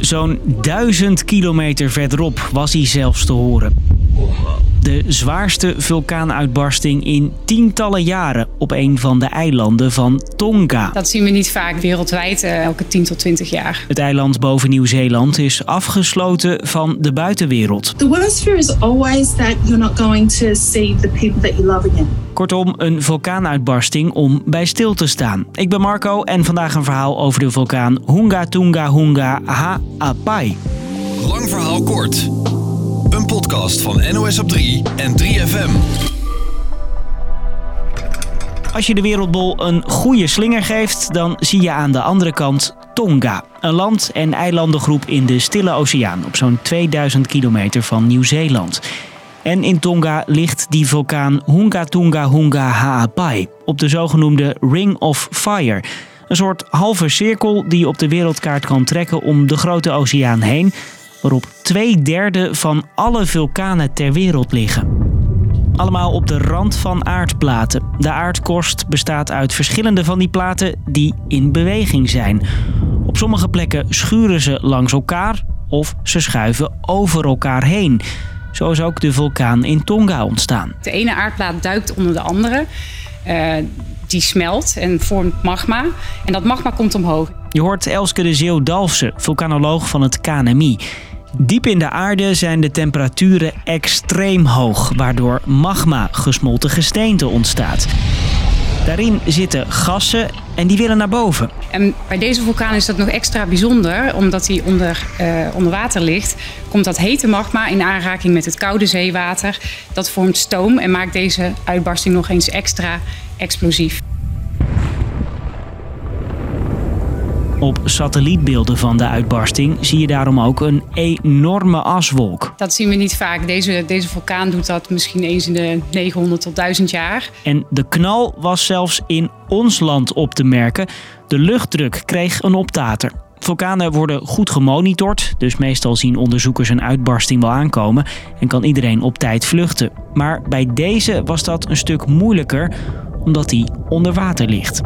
Zo'n duizend kilometer verderop was hij zelfs te horen. Zwaarste vulkaanuitbarsting in tientallen jaren op een van de eilanden van Tonga. Dat zien we niet vaak wereldwijd, eh, elke 10 tot 20 jaar. Het eiland boven Nieuw-Zeeland is afgesloten van de buitenwereld. The worst fear is always that you're not going to see the people that you love again. Kortom, een vulkaanuitbarsting om bij stil te staan. Ik ben Marco en vandaag een verhaal over de vulkaan Hunga Tunga Hunga Ha'apai. Lang verhaal kort. Een podcast van NOS op 3 en 3FM. Als je de wereldbol een goede slinger geeft, dan zie je aan de andere kant Tonga. Een land- en eilandengroep in de Stille Oceaan op zo'n 2000 kilometer van Nieuw-Zeeland. En in Tonga ligt die vulkaan Hunga Tunga Hunga Ha'apai op de zogenoemde Ring of Fire. Een soort halve cirkel die je op de wereldkaart kan trekken om de grote oceaan heen, waarop twee derde van alle vulkanen ter wereld liggen. Allemaal op de rand van aardplaten. De aardkorst bestaat uit verschillende van die platen die in beweging zijn. Op sommige plekken schuren ze langs elkaar of ze schuiven over elkaar heen. Zo is ook de vulkaan in Tonga ontstaan. De ene aardplaat duikt onder de andere. Uh, die smelt en vormt magma. En dat magma komt omhoog. Je hoort Elske de Zeeuw-Dalfse, vulkanoloog van het KNMI. Diep in de aarde zijn de temperaturen extreem hoog, waardoor magma gesmolten gesteente ontstaat. Daarin zitten gassen en die willen naar boven. En bij deze vulkaan is dat nog extra bijzonder, omdat hij onder, uh, onder water ligt. Komt dat hete magma in aanraking met het koude zeewater. Dat vormt stoom en maakt deze uitbarsting nog eens extra explosief. Op satellietbeelden van de uitbarsting zie je daarom ook een enorme aswolk. Dat zien we niet vaak. Deze, deze vulkaan doet dat misschien eens in de 900 tot 1000 jaar. En de knal was zelfs in ons land op te merken. De luchtdruk kreeg een optater. Vulkanen worden goed gemonitord, dus meestal zien onderzoekers een uitbarsting wel aankomen en kan iedereen op tijd vluchten. Maar bij deze was dat een stuk moeilijker, omdat hij onder water ligt.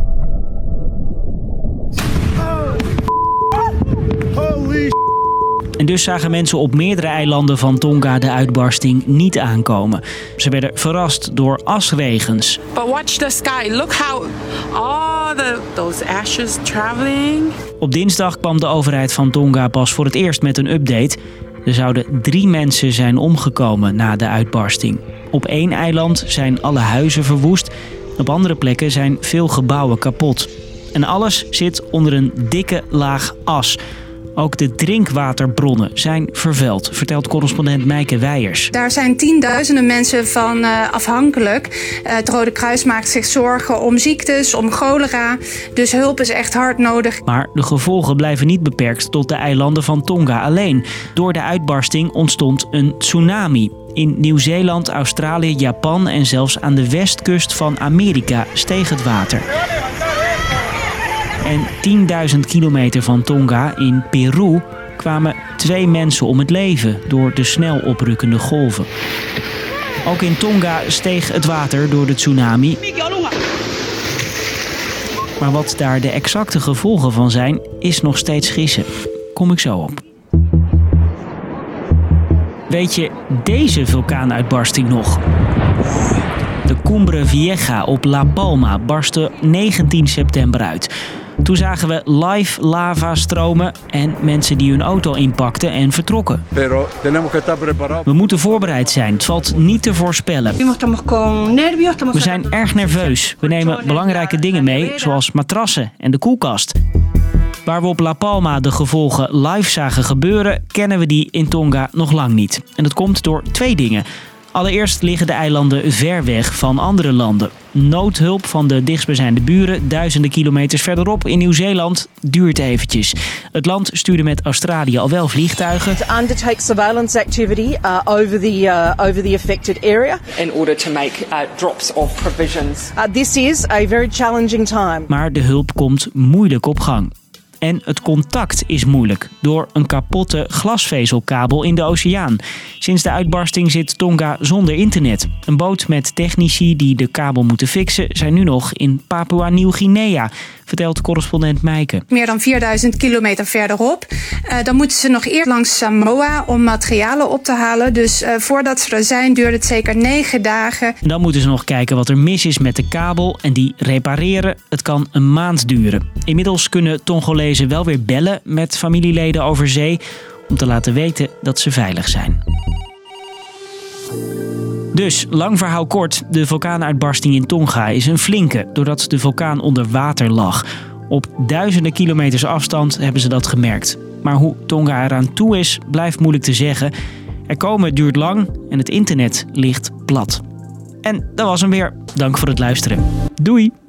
En dus zagen mensen op meerdere eilanden van Tonga de uitbarsting niet aankomen. Ze werden verrast door asregens. But watch the sky. Look how all the those ashes traveling. Op dinsdag kwam de overheid van Tonga pas voor het eerst met een update. Er zouden drie mensen zijn omgekomen na de uitbarsting. Op één eiland zijn alle huizen verwoest. Op andere plekken zijn veel gebouwen kapot. En alles zit onder een dikke laag as. Ook de drinkwaterbronnen zijn vervuild, vertelt correspondent Meike Weijers. Daar zijn tienduizenden mensen van uh, afhankelijk. Uh, het Rode Kruis maakt zich zorgen om ziektes, om cholera. Dus hulp is echt hard nodig. Maar de gevolgen blijven niet beperkt tot de eilanden van Tonga alleen. Door de uitbarsting ontstond een tsunami. In Nieuw-Zeeland, Australië, Japan en zelfs aan de westkust van Amerika steeg het water. En 10.000 kilometer van Tonga in Peru kwamen twee mensen om het leven door de snel oprukkende golven. Ook in Tonga steeg het water door de tsunami. Maar wat daar de exacte gevolgen van zijn, is nog steeds gissen. Kom ik zo op. Weet je deze vulkaanuitbarsting nog? De Cumbre Vieja op La Palma barstte 19 september uit. Toen zagen we live lava stromen en mensen die hun auto inpakten en vertrokken. We moeten voorbereid zijn. Het valt niet te voorspellen. We zijn erg nerveus. We nemen belangrijke dingen mee, zoals matrassen en de koelkast. Waar we op La Palma de gevolgen live zagen gebeuren, kennen we die in Tonga nog lang niet. En dat komt door twee dingen. Allereerst liggen de eilanden ver weg van andere landen. Noodhulp van de dichtstbijzijnde buren, duizenden kilometers verderop in Nieuw-Zeeland, duurt eventjes. Het land stuurde met Australië al wel vliegtuigen. To undertake surveillance activity uh, over the uh, over the affected area. In order to make uh, drops of provisions. Uh, this is a very challenging time. Maar de hulp komt moeilijk op gang. En het contact is moeilijk door een kapotte glasvezelkabel in de oceaan. Sinds de uitbarsting zit Tonga zonder internet. Een boot met technici die de kabel moeten fixen zijn nu nog in Papua-Nieuw-Guinea, vertelt correspondent Meike. Meer dan 4000 kilometer verderop. Uh, dan moeten ze nog eerst langs Samoa om materialen op te halen. Dus uh, voordat ze er zijn duurt het zeker negen dagen. Dan moeten ze nog kijken wat er mis is met de kabel en die repareren. Het kan een maand duren. Inmiddels kunnen Tongolezen wel weer bellen met familieleden over zee om te laten weten dat ze veilig zijn. Dus, lang verhaal kort, de vulkaanuitbarsting in Tonga is een flinke, doordat de vulkaan onder water lag. Op duizenden kilometers afstand hebben ze dat gemerkt. Maar hoe Tonga eraan toe is, blijft moeilijk te zeggen. Er komen duurt lang en het internet ligt plat. En dat was hem weer. Dank voor het luisteren. Doei!